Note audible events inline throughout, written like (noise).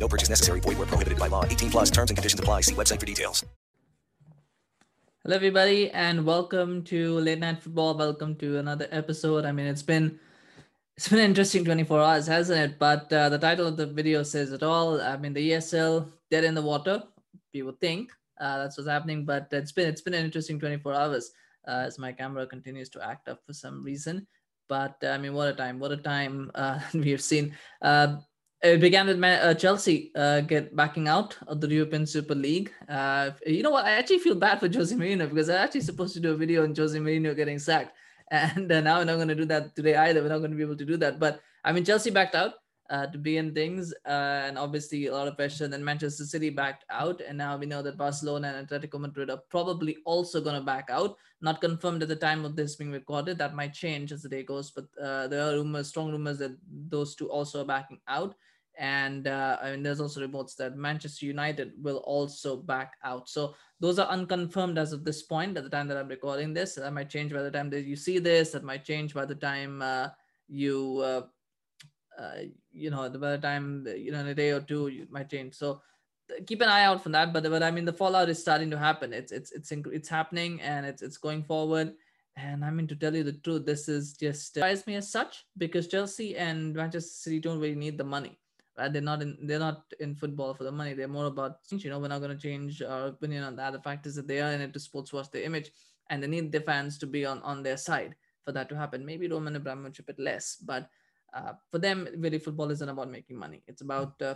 No purchase necessary. Void where prohibited by law. 18 plus terms and conditions apply. See website for details. Hello, everybody, and welcome to Late Night Football. Welcome to another episode. I mean, it's been it's been an interesting 24 hours, hasn't it? But uh, the title of the video says it all. I mean, the ESL dead in the water. People think uh, that's what's happening, but it's been it's been an interesting 24 hours uh, as my camera continues to act up for some reason. But I mean, what a time! What a time uh, (laughs) we have seen. Uh, it began with uh, Chelsea uh, get backing out of the European Super League. Uh, you know what? I actually feel bad for Jose Mourinho because I'm actually supposed to do a video on Jose Mourinho getting sacked, (laughs) and uh, now we're not going to do that today either. We're not going to be able to do that. But I mean, Chelsea backed out uh, to be in things, uh, and obviously a lot of pressure. Then Manchester City backed out, and now we know that Barcelona and Atletico Madrid are probably also going to back out. Not confirmed at the time of this being recorded. That might change as the day goes, but there are rumors, strong rumors that those two also are backing out. And uh, I mean, there's also reports that Manchester United will also back out. So those are unconfirmed as of this point. At the time that I'm recording this, that might change by the time that you see this. That might change by the time uh, you, uh, uh you know, by the time you know in a day or two, you might change. So keep an eye out for that. But but I mean, the fallout is starting to happen. It's it's it's it's happening and it's it's going forward. And I mean, to tell you the truth, this is just surprised me as such because Chelsea and Manchester City don't really need the money right? They're not in they're not in football for the money. They're more about you know we're not going to change our opinion on that. The fact is that they are in it to sports wash their image, and they need their fans to be on on their side for that to happen. Maybe Roman Abramovich a bit less, but uh, for them, really football isn't about making money. It's about uh,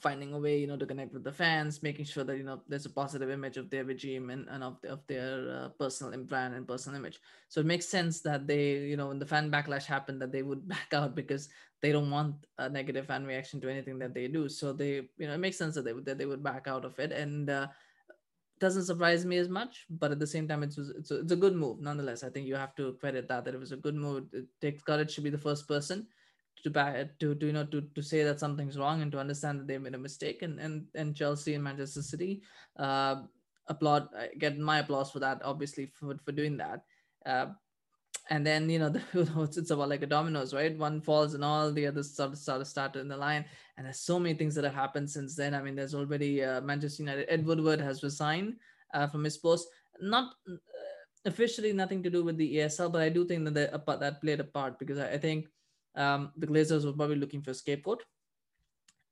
finding a way you know to connect with the fans making sure that you know there's a positive image of their regime and, and of, of their uh, personal brand and personal image. So it makes sense that they you know when the fan backlash happened that they would (laughs) back out because they don't want a negative fan reaction to anything that they do. So they you know it makes sense that they would that they would back out of it. And uh, doesn't surprise me as much but at the same time it's it's a, it's a good move. Nonetheless i think you have to credit that that it was a good move. It takes courage to be the first person to back to, to you know to, to say that something's wrong and to understand that they made a mistake. And and, and Chelsea and Manchester City uh, applaud get my applause for that obviously for, for doing that. Uh, and then you know, (laughs) the, it's about like a dominoes right? One falls and all the others sort of, start in the line. And there's so many things that have happened since then. I mean there's already uh, Manchester United Ed Woodward has resigned uh, from his post. Not uh, officially nothing to do with the ESL but I do think that the, that played a part because I, I think um, the Glazers were probably looking for a scapegoat.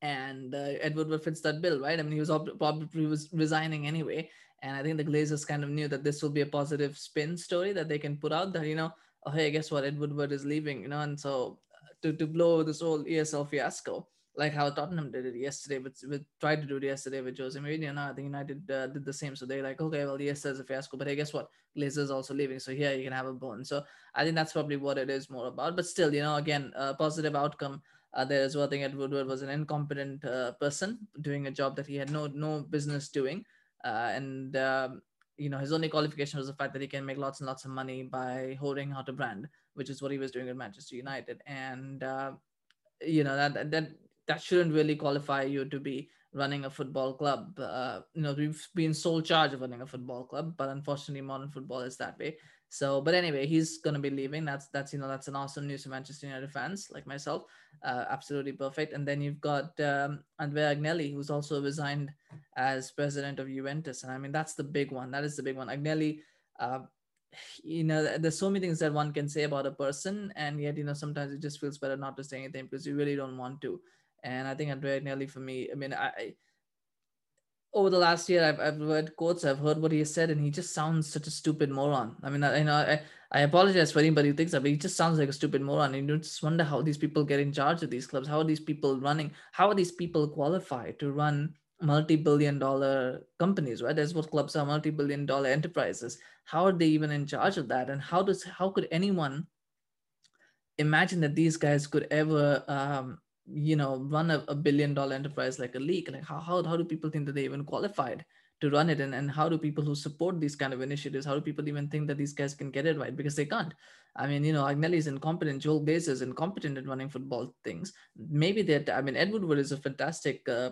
And uh, Ed Woodward fits that bill, right? I mean, he was probably was resigning anyway. And I think the Glazers kind of knew that this will be a positive spin story that they can put out that, you know, oh, hey, guess what? Ed Woodward is leaving, you know, and so uh, to, to blow this whole ESL fiasco, like how Tottenham did it yesterday, but with tried to do it yesterday with Jose Mourinho. Now I think United uh, did the same. So they're like, okay, well, yes, there's a fiasco, but hey, guess what? Glazer's also leaving, so here you can have a bone. So I think that's probably what it is more about. But still, you know, again, a positive outcome uh, there as well. I think Ed Woodward was an incompetent uh, person doing a job that he had no no business doing, uh, and um, you know his only qualification was the fact that he can make lots and lots of money by holding out a brand, which is what he was doing at Manchester United, and uh, you know that that that shouldn't really qualify you to be running a football club. Uh, you know, we've been sole charge of running a football club, but unfortunately, modern football is that way. So, but anyway, he's gonna be leaving. That's that's you know that's an awesome news for Manchester United fans like myself. Uh, absolutely perfect. And then you've got um, Andrea Agnelli, who's also resigned as president of Juventus. And I mean that's the big one. That is the big one. Agnelli. Uh, you know, there's so many things that one can say about a person, and yet you know sometimes it just feels better not to say anything because you really don't want to. And I think Andrea Agnelli for me, I mean, I over the last year I've, I've read quotes, I've heard what he has said, and he just sounds such a stupid moron. I mean, I, you know, I, I apologize for anybody who thinks that, but he just sounds like a stupid moron. And you just wonder how these people get in charge of these clubs. How are these people running? How are these people qualified to run multi-billion dollar companies, right? That's what clubs are, multi-billion dollar enterprises. How are they even in charge of that? And how does how could anyone imagine that these guys could ever um, you know run a, a billion dollar enterprise like a league like how, how, how do people think that they even qualified to run it? And, and how do people who support these kind of initiatives how do people even think that these guys can get it right? Because they can't. I mean you know agnelli is incompetent joel baez is incompetent at running football things. Maybe that i mean edward wood is a fantastic uh,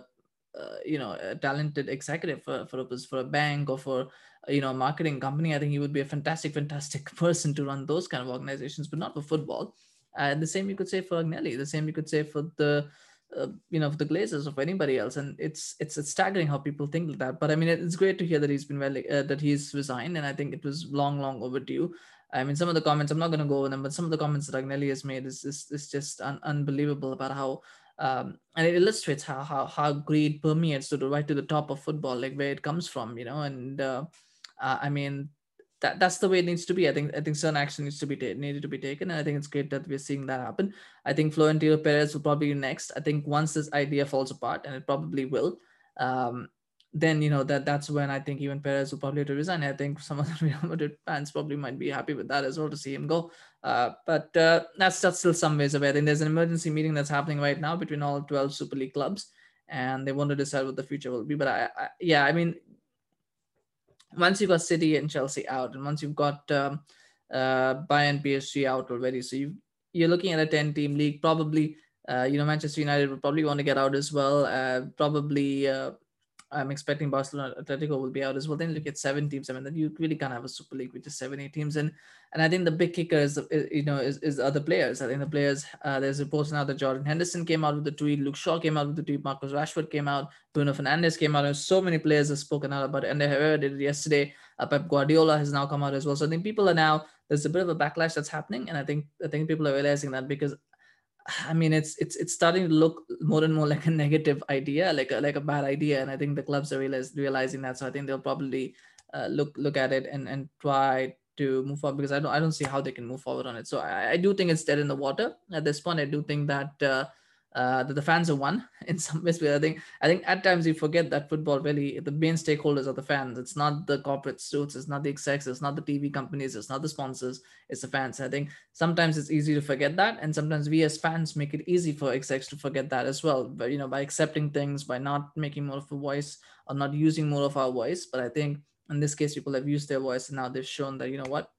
uh, you know a talented executive for for a, for a bank or for you know a marketing company. I think he would be a fantastic (laughs) fantastic person to run those kind of organizations but not for football and the same you could say for agnelli the same you could say for the uh, you know, the Glazers or for anybody else. And it's it's it's staggering how people think like that. But I mean, it's great to hear that he's been well, uh, that he's resigned, and I think it was long, long overdue. I mean, some of the comments I'm not going to go over them, but some of the comments that Agnelli has made is is, is just un- unbelievable about how. Um, and it illustrates how, how how greed permeates to the right to the top of football, like where it comes from, you know. And uh, uh I mean, that that's the way it needs to be. I think I think certain action needs to be ta- needed to be taken, and I think it's great that we're seeing that happen. I think Florentino Perez will probably be next. I think once this idea falls apart, and it probably will, um, then you know that that's when I think even Perez will probably have to resign. I think some of the (laughs) Real Madrid fans probably might be happy with that as well to see him go. Uh, but uh, that's that's still some ways away. I think there's an emergency meeting that's happening right now between all 12 Super League clubs, and they want to decide what the future will be. But I, I yeah, I mean, once you've got City and Chelsea out, and once you've got um, uh, Bayern, PSG out already, so you you're looking at a 10 team league. Probably, uh, you know, Manchester United will probably want to get out as well. Uh, probably, uh, I'm expecting Barcelona, Atletico will be out as well. Then look at seven teams. I mean, then you really can't have a Super League with just seven, eight teams. And and I think the big kicker is, you know, is, is other players. I think the players, uh, there's reports now that Jordan Henderson came out with the tweet, Luke Shaw came out with the tweet, Marcus Rashford came out, Bruno Fernandes came out, and so many players have spoken out about it. And they did it yesterday. Uh, Pep Guardiola has now come out as well. So I think people are now there's a bit of a backlash that's happening, and I think I think people are realizing that because I mean, it's it's it's starting to look more and more (laughs) like a negative idea, like a like a bad idea, and I think the clubs are realize, realizing that. So I think they'll probably uh, look look at it and and try to move forward because I don't I don't see how they can move forward on it. So I, I do think it's dead in the water at this point. I do think that uh, uh, that the fans have won (laughs) in some ways. I think I think at times you forget that football really the main stakeholders are the fans. It's not the corporate suits, it's not the execs, it's not the TV companies, it's not the sponsors, it's the fans. I think sometimes it's easy to forget that, and sometimes we as fans make it easy for execs to forget that as well. But you know, by accepting things, by not making more of a voice or not using more of our voice. But I think in this case, people have used their voice and now they've shown that you know what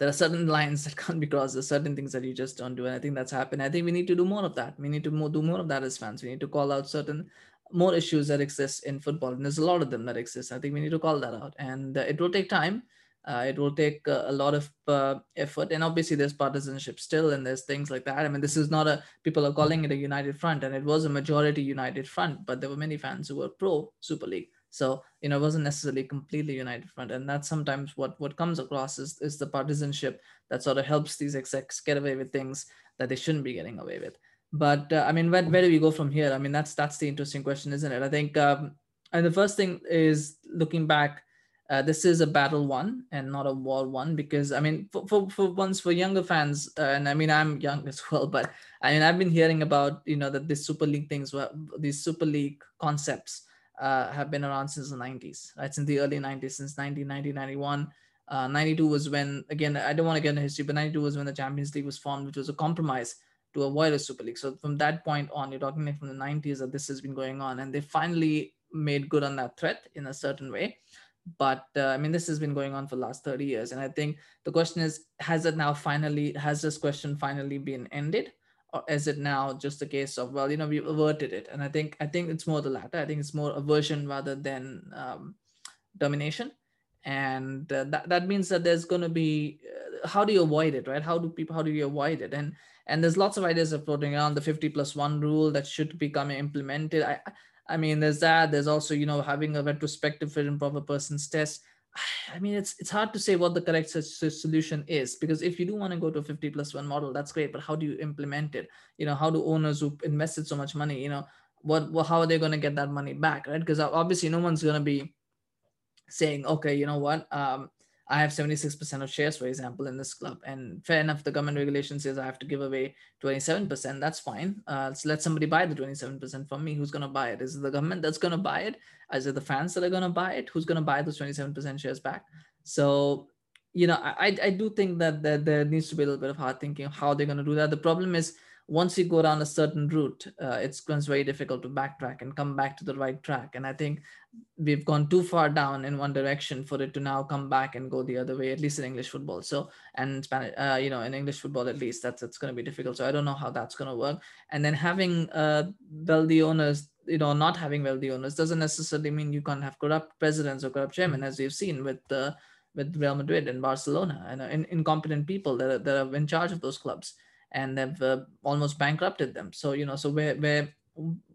there are certain lines (laughs) that can't be crossed. There's certain things that you just don't do. And I think that's happened. I think we need to do more of that. We need to more, do more of that as fans. We need to call out certain more issues that exist in football. And there's a lot of them that exist. I think we need to call that out. And uh, it will take time. Uh, it will take uh, a lot of uh, effort. And obviously, there's partisanship still, and there's things like that. I mean, this is not a, people are calling it a united front, and it was a majority united front, but there were many fans who were pro Super League. So you know, it wasn't necessarily completely united front, and that's sometimes what what comes across is is the partisanship that sort of helps these execs get away with things that they shouldn't be getting away with. But uh, I mean, where, where do we go from here? I mean, that's that's the interesting question, isn't it? I think, um, and the first thing is looking back. Uh, this is a battle won and not a war won because I mean, for, for, for once for younger fans, uh, and I mean, I'm young (laughs) as well, but I mean, I've been hearing about you know that this Super League things, were these Super League concepts uh, have been around since the 90s. Right, since the early 90s, since 1990, 91. Uh, 92 was when, again, I don't want to get into history, but 92 was when the Champions League was formed, which was a compromise to avoid a Super League. So from that point on, you're talking like from the 90s that this has been going on, and they finally made good on that threat in a certain way. But uh, I mean, this has been going on for the last 30 years, and I think the question is, has it now finally, has this question finally been ended? Or is it now just a case of well you know we've averted it. And i think i think it's more the latter. I think it's more aversion rather than um, domination. And uh, that, that means that there's going to be uh, how do you avoid it right? How do people how do you avoid it? And and there's lots of ideas of floating around the 50 plus one rule that should become implemented. I i mean there's that. There's also you know having a retrospective fit and proper person's test (sighs) I mean, it's it's hard to say what the correct solution is because if you do want to go to a 50 plus one model, that's great. But how do you implement it? You know, how do owners who invested so much money, you know, what, how are they going to get that money back, right? Because obviously, no one's going to be saying, okay, you know what, um, I have 76% of shares, for example, in this club. And fair enough, the government regulation says I have to give away 27%. That's fine. Uh, so let somebody buy the 27% from me. Who's going to buy it? Is it the government that's going to buy it? Is it the fans that are going to buy it? Who's going to buy those 27% shares back? So, you know, I, I do think that, that there needs to be a little bit of hard thinking of how they're going to do that. The problem is once you go down a certain route, uh, it's becomes very difficult to backtrack and come back to the right track. And I think we've gone too far down in one direction for it to now come back and go the other way, at least in English football. So, and Spanish, uh, you know, in English football, at least that's, it's going to be difficult. So I don't know how that's going to work. And then having uh, wealthy owners, you know, not having wealthy owners doesn't necessarily mean you can't have corrupt presidents or corrupt chairmen, as we've seen with the, with Real Madrid and Barcelona and uh, in, incompetent people that are, that are in charge of those clubs and they've uh, almost bankrupted them. So you know, so where where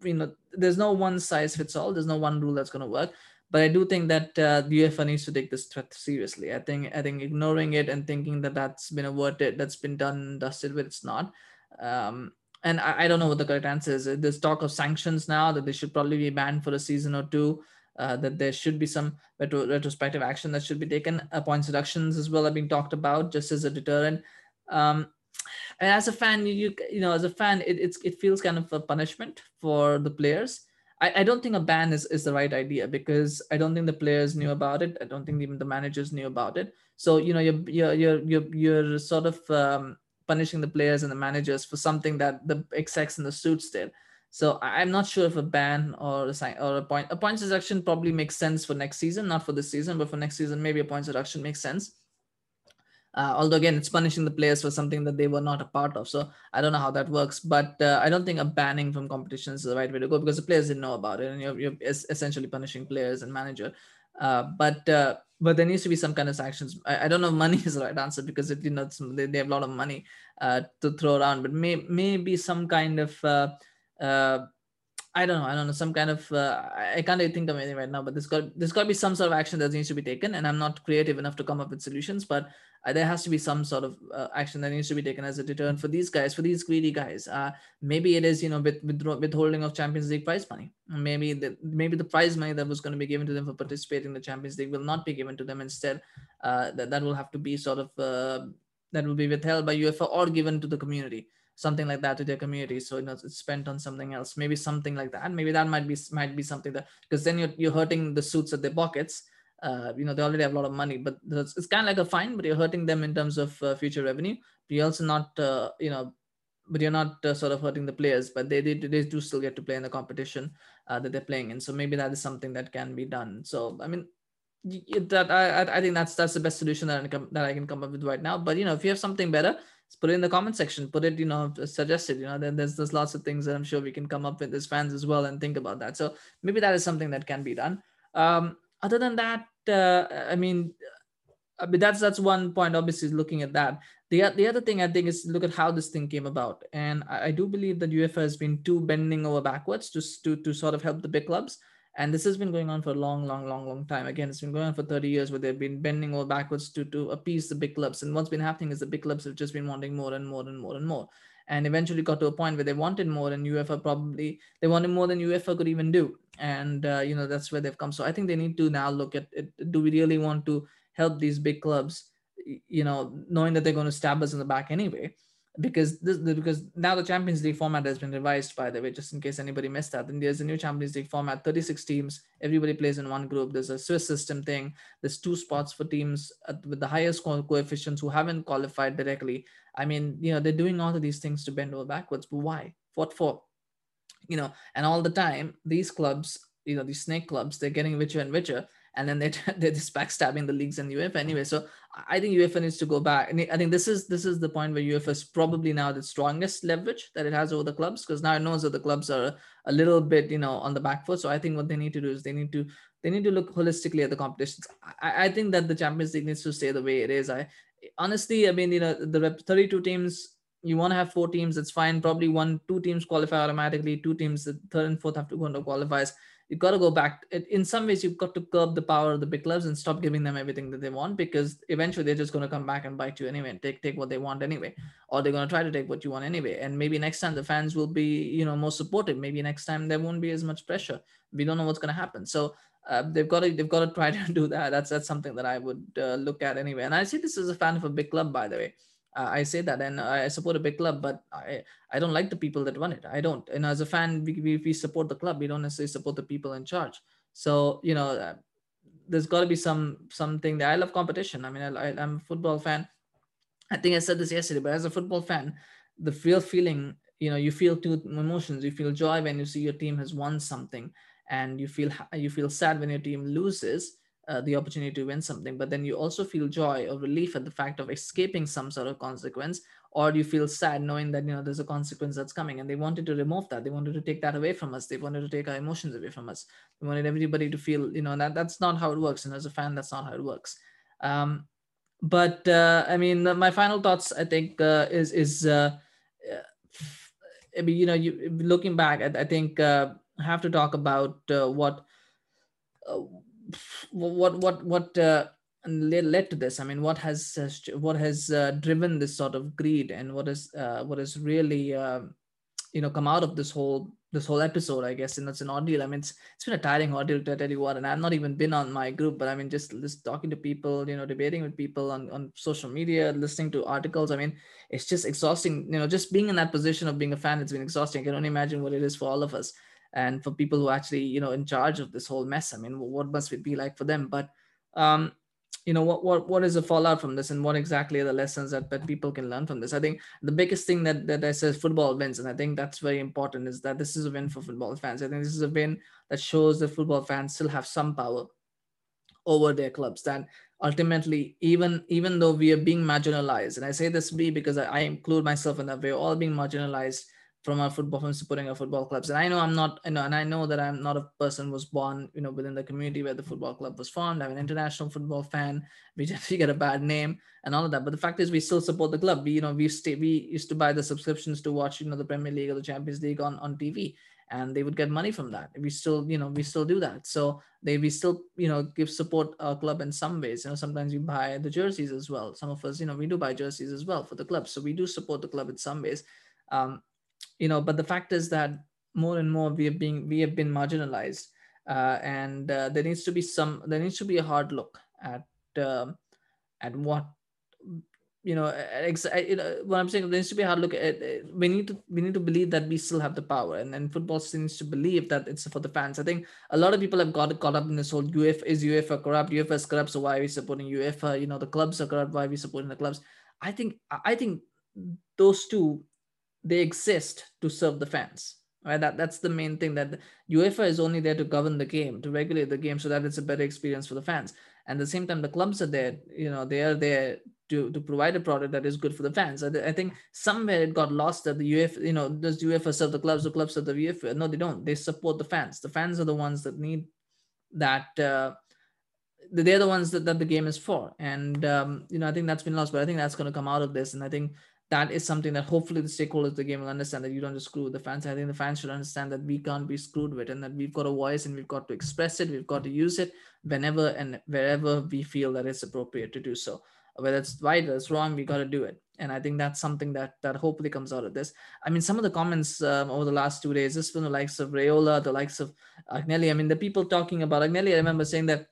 you know, there's no one size fits all. There's no one rule that's going to work. But I do think that uh, the UEFA needs to take this threat seriously. I think I think ignoring it and thinking that that's been averted, that's been done, dusted with, it's not. Um, and I, I, don't know what the correct answer is. There's talk of sanctions now that they should probably be banned for a season or two. Uh, that there should be some retro- retrospective action that should be taken. Uh, points as well are being talked about just as a deterrent. Um, and as a fan, you you know, as a fan, it, it's it feels kind of a punishment for the players. I, I don't think a ban is, is the right idea because I don't think the players knew about it. I don't think even the managers knew about it. So you know, you're you're you're you're, you're sort of um, punishing the players and the managers for something that the execs and the suits did. So I'm not sure if a ban or a sign or a point a points deduction probably makes sense for next season, not for this season, but for next season maybe a points deduction makes sense. Uh, although again, it's punishing the players for something that they were not a part of. So I don't know how that works, but uh, I don't think a banning from competitions is the right way to go because the players didn't know about it, and you're, you're essentially punishing players and manager. Uh, but uh, but there needs to be some kind of sanctions. I, I, don't know if money (laughs) is the right answer because it you know they, they have a lot of money uh, to throw around, but may maybe some kind of uh, I don't know. I don't know. Some kind of uh, I can't even think of anything right now. But there's got there's got to be some sort of action that needs to be taken. And I'm not creative enough to come up with solutions. But uh, there has to be some sort of uh, action that needs to be taken as a deterrent for these guys, for these greedy guys. Uh, maybe it is you know with, with withholding of Champions League prize money. Maybe the maybe the prize money that was going to be given to them for participating in the Champions League will not be given to them. Instead, uh, that that will have to be sort of uh, that will be withheld by UEFA or given to the community something like that to their community so you know it's spent on something else. Maybe something like that maybe that might be might be something that because then you're, you're hurting the suits at their pockets uh, you know they already have a lot of money but it's, it's kind of like a fine but you're hurting them in terms of uh, future revenue. But you're also not uh, you know but you're not uh, sort of hurting the players but they, they, they do still get to play in the competition uh, that they're playing in. So maybe that is something that can be done. So i mean that I, I think that's that's the best solution that I, can, that I can come up with right now. But you know if you have something better put it in the comment section. Put it you know suggested you know then there's there's lots of things that i'm sure we can come up with as fans as well and think about that. So maybe that is something that can be done. Um, other than that uh, i mean uh, but that's that's one point obviously looking at that. The, the other thing i think is look at how this thing came about. And i, I do believe that uefa has been too bending over backwards just to, to sort of help the big clubs and this has been going on for a long long long long time. Again it's been going on for 30 years where they've been bending over backwards to to appease the big clubs. And what's been happening is the big clubs have just been wanting more and more and more and more. And eventually got to a point where they wanted more and UEFA probably they wanted more than UEFA could even do. And uh, you know that's where they've come. So I think they need to now look at it do we really want to help these big clubs you know knowing that they're going to stab us in the back anyway because this because now the Champions League format has been revised by the way, just in case anybody missed that. Then there's a new Champions League format, 36 teams, everybody plays in one group. There's a Swiss system thing. There's two spots for teams with the highest coefficients who haven't qualified directly. I mean, you know, they're doing all of these things to bend over backwards, but why? What for? You know, and all the time, these clubs, you know, these snake clubs, they're getting richer and richer and then they (laughs) they're just backstabbing the leagues and UEFA anyway. So I think UEFA needs to go back, and I think this is this is the point where UEFA is probably now the strongest leverage that it has over the clubs because now it knows that the clubs are a little bit you know on the back foot. So I think what they need to do is they need to they need to look holistically at the competitions. I, I think that the Champions League needs to stay the way it is. I honestly, I mean, you know, the 32 teams you want to have four teams, it's fine. Probably one, two teams qualify automatically. Two teams, the third and fourth have to go into qualifiers you've got to go back. In some ways, you've got to curb the power of the big clubs and stop giving them everything that they want because eventually they're just going to come back and bite you anyway and take take what they want anyway, or they're going to try to take what you want anyway. And maybe next time the fans will be you know more supportive. Maybe next time there won't be as much pressure. We don't know what's going to happen. So. Uh, they've got to they've got to (laughs) try to do that. That's that's something that I would uh, look at anyway. And I see this as a fan of a big club, by the way I say that, and I support a big club, but I I don't like the people that run it. I don't. And as a fan, we we, we support the club. We don't necessarily support the people in charge. So you know, uh, there's got to be some something that I love competition. I mean, I, I'm a football fan. I think I said this yesterday, but as a football fan, the real feeling you know you feel two emotions you feel joy when you see your team has won something and you feel you feel sad when your team loses uh, the opportunity to win something but then you also feel joy or relief at the fact of escaping some sort of consequence or you feel sad knowing that you know there's a consequence that's coming and they wanted to remove that. They wanted to take that away from us. They wanted to take our emotions away from us. They wanted everybody to feel you know that that's not how it works and as a fan that's not how it works. Um, but uh, i mean my final thoughts i think uh, is is uh, I mean, you know, you looking back, I, I think uh, have to talk about uh, what uh, what what what uh, led to this. I mean, what has what has uh, driven this sort of greed, and what is uh, what has really um, you know come out of this whole this whole episode, I guess, and that's an ordeal. I mean, it's it's been a tiring ordeal to tell you what, and I've not even been on my group, but I mean, just just talking to people, you know, debating with people on on social media, listening to articles. I mean, it's just exhausting. You know, just being in that position of being a fan, it's been exhausting. I can only imagine what it is for all of us, and for people who actually, you know, in charge of this whole mess. I mean, what must it be like for them? But um, you know what what what is the fallout from this and what exactly are the lessons that, that people can learn from this i think the biggest thing that that i says football wins and i think that's very important is that this is a win for football fans i think this is a win that shows that football fans still have some power over their clubs that ultimately even even though we are being marginalized and i say this be because i, I include myself in that we're all being marginalized from our football from supporting our football clubs. And i know i'm not you know and i know that i'm not a person was born you know within the community where the football club was formed. I'm an international football fan. We (laughs) just get a bad name and all of that. But the fact is we still support the club. We you know we stay we used to buy the subscriptions to watch you know the premier league or the champions league on on tv and they would get money from that. We still you know we still do that. So they we still you know give support our club in some ways. You know sometimes we buy the jerseys as well. Some of us you know we do buy jerseys as well for the club. So we do support the club in some ways. Um, you know but the fact is that more and more we are being we have been marginalized uh, and uh, there needs to be some there needs to be a hard look at uh, at what you know, ex- you know what i'm saying there needs to be a hard look at we need to we need to believe that we still have the power and then football still needs to believe that it's for the fans. I think a lot of people have got caught up in this whole UEFA is UEFA corrupt? UEFA is corrupt so why are we supporting UEFA you know the clubs are corrupt why are we supporting the clubs? I think i think those two they exist to serve the fans right? That that's the main thing that uefa is only there to govern the game to regulate the game so that it's a better experience for the fans. And at the same time the clubs are there you know they are there to, to provide a product that is good for the fans. I, I think somewhere it got lost that the uefa you know does uefa serve the clubs? The clubs serve the uefa? No they don't. They support the fans. The fans are the ones that need that uh, they're the ones that, that the game is for. And um, you know i think that's been lost but i think that's going to come out of this. And i think that is something that hopefully the stakeholders of the game will understand that you don't just screw the fans. I think the fans should understand that we can't be screwed with and that we've got a voice and we've got to express it. We've got to use it whenever and wherever we feel that it's appropriate to do so. Whether it's right or it's wrong, we got to do it. And I think that's something that that hopefully comes out of this. I mean, some of the comments um, over the last two days, this from the likes of Raiola, the likes of Agnelli. I mean, the people talking about Agnelli, I remember saying that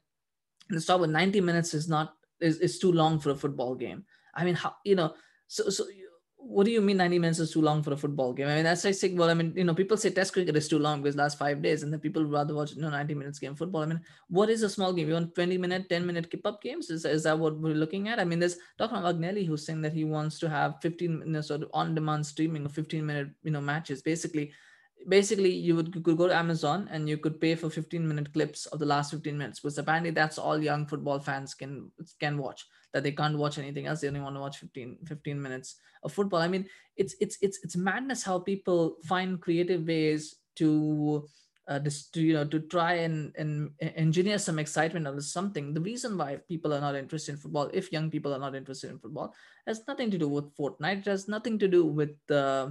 the stop with 90 minutes is not is, is too long for a football game. I mean, how you know, so so what do you mean 90 minutes is too long for a football game? I mean, that's like saying, well, I mean, you know, people say test cricket is too long because last five days, and then people rather watch, you know, 90 minutes game football. I mean, what is a small game? You want 20 minute, 10 minute keep up games? Is, is that what we're looking at? I mean, there's Dr. Agnelli who's saying that he wants to have 15 minutes sort of on demand streaming of 15 minute, you know, matches. Basically, basically you would could go to Amazon and you could pay for 15 minute clips of the last 15 minutes, because apparently that's all young football fans can can watch that they can't watch anything else. They only want to watch 15 15 minutes of football. I mean it's it's it's it's madness how people find creative ways to uh, to you know to try and, and engineer some excitement of something. The reason why people are not interested in football if young people are not interested in football has nothing to do with fortnite. It has nothing to do with uh,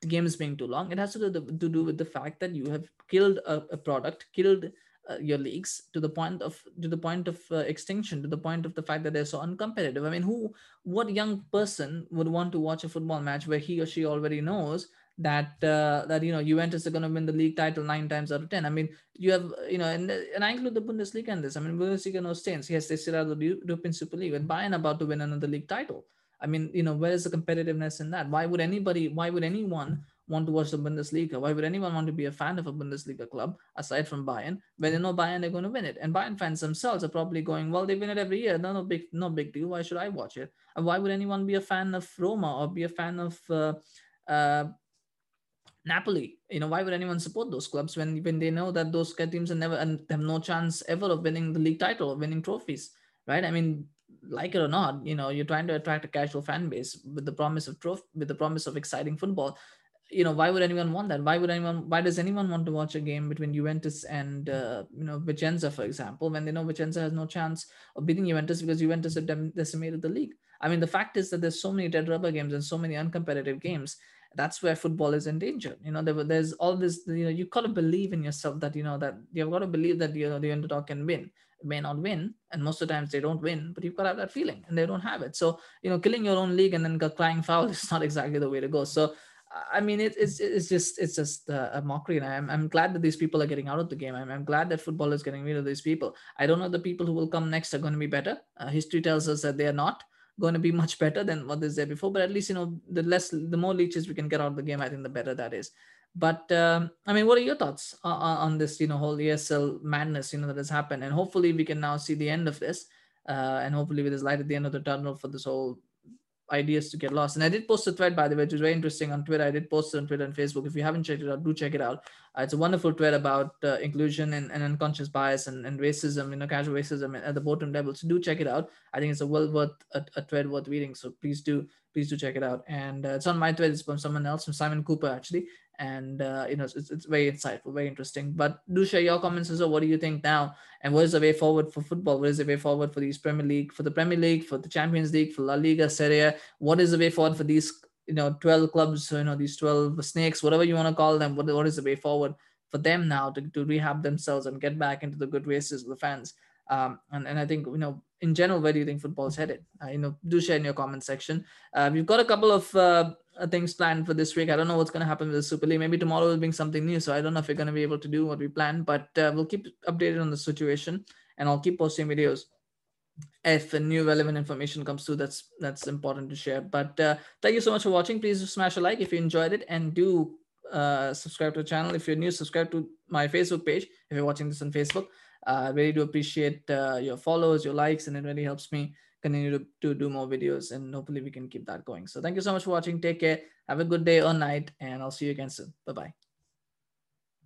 the games being too long. It has to do, to do with the fact that you have killed a, a product killed uh, your leagues to the point of to the point of uh, extinction to the point of the fact that they're so uncompetitive i mean who what young person would want to watch a football match where he or she already knows that uh, that you know Juventus are going to win the league title nine times out of ten. I mean, you have you know, and, and I include the Bundesliga in this. I mean, Bundesliga no stains. Yes, they still have the European Super League, and Bayern about to win another league title. I mean, you know, where is the competitiveness in that? Why would anybody? Why would anyone want to watch the Bundesliga? Why would anyone want to be a fan of a Bundesliga club aside from Bayern when they know Bayern are going to win it? And Bayern fans themselves are probably going, well, they win it every year. No, no big, no big deal. Why should I watch it? And why would anyone be a fan of Roma or be a fan of uh, uh, Napoli. You know, why would anyone support those clubs when when they know that those teams are never and have no chance ever of winning the league title or winning trophies, right? I mean, like it or not, you know, you're trying to attract a casual fan base with the promise of trophy, with the promise of exciting football. You know, why would anyone want that? Why would anyone? Why does anyone want to watch a game between Juventus and uh, you know Vicenza, for example, when they know Vicenza has no chance of beating Juventus because Juventus have decimated the league? I mean, the fact is that there's so many dead rubber games and so many uncompetitive games that's where football is endangered. You know, there, there's all this, you know, you've got to believe in yourself that, you know, that you've got to believe that, you know, the underdog can win. May not win. And most of the times they don't win, but you've got to have that feeling and they don't have it. So, you know, killing your own league and then crying foul (laughs) is not exactly the way to go. So, I mean, it, it's it's just it's just a mockery, and I'm I'm glad that these people are getting out of the game. I'm, I'm glad that football is getting rid of these people. I don't know the people who will come next are going to be better. Uh, history tells us that they are not going to be (laughs) much better than what is there before. But at least you know the less, the more leeches we can get out of the game, I think the better that is. But um, I mean, what are your thoughts on, on, this, you know, whole ESL madness, you know, that has happened? And hopefully we can now see the end of this, uh, and hopefully with this light at the end of the tunnel for this whole ideas to get lost. And I did post a thread, by the way, which is very interesting on Twitter. I did post it on Twitter and Facebook. If you haven't checked it out, do check it out. Uh, it's a wonderful thread about uh, inclusion and, and, unconscious bias and, and racism, you know, casual racism at the bottom level. So do check it out. I think it's a well worth a, a thread worth reading. So please do please do check it out. And uh, it's on my thread. It's from someone else, from Simon Cooper, actually and uh, you know it's, it's very insightful very interesting. But do share your comments as well what do you think now? And what is the way forward for football? What is the way forward for these premier league for the premier league for the champions league for la liga serie a? What is the way forward for these you know 12 clubs you know these 12 snakes whatever you want to call them? What, what is the way forward for them now to, to rehab themselves and get back into the good races with the fans? Um, and, and I think, you know, in general, where do you think football is headed? Uh, you know, do share in your comment section. Uh, we've got a couple of uh, things planned for this week. I don't know what's going to happen with the Super League. Maybe tomorrow will bring something new. So I don't know if we're going to be able to do what we planned, but uh, we'll keep updated on the situation and I'll keep posting videos if new relevant information comes through that's that's important to share but uh, thank you so much for watching please smash a like if you enjoyed it and do uh, subscribe to the channel if you're new subscribe to my facebook page if you're watching this on facebook I uh, really do appreciate uh, your follows, your likes, and it really helps me continue to, to do more videos. And hopefully, we can keep that going. So, thank you so much for watching. Take care. Have a good day or night, and I'll see you again soon. Bye bye.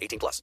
18 plus.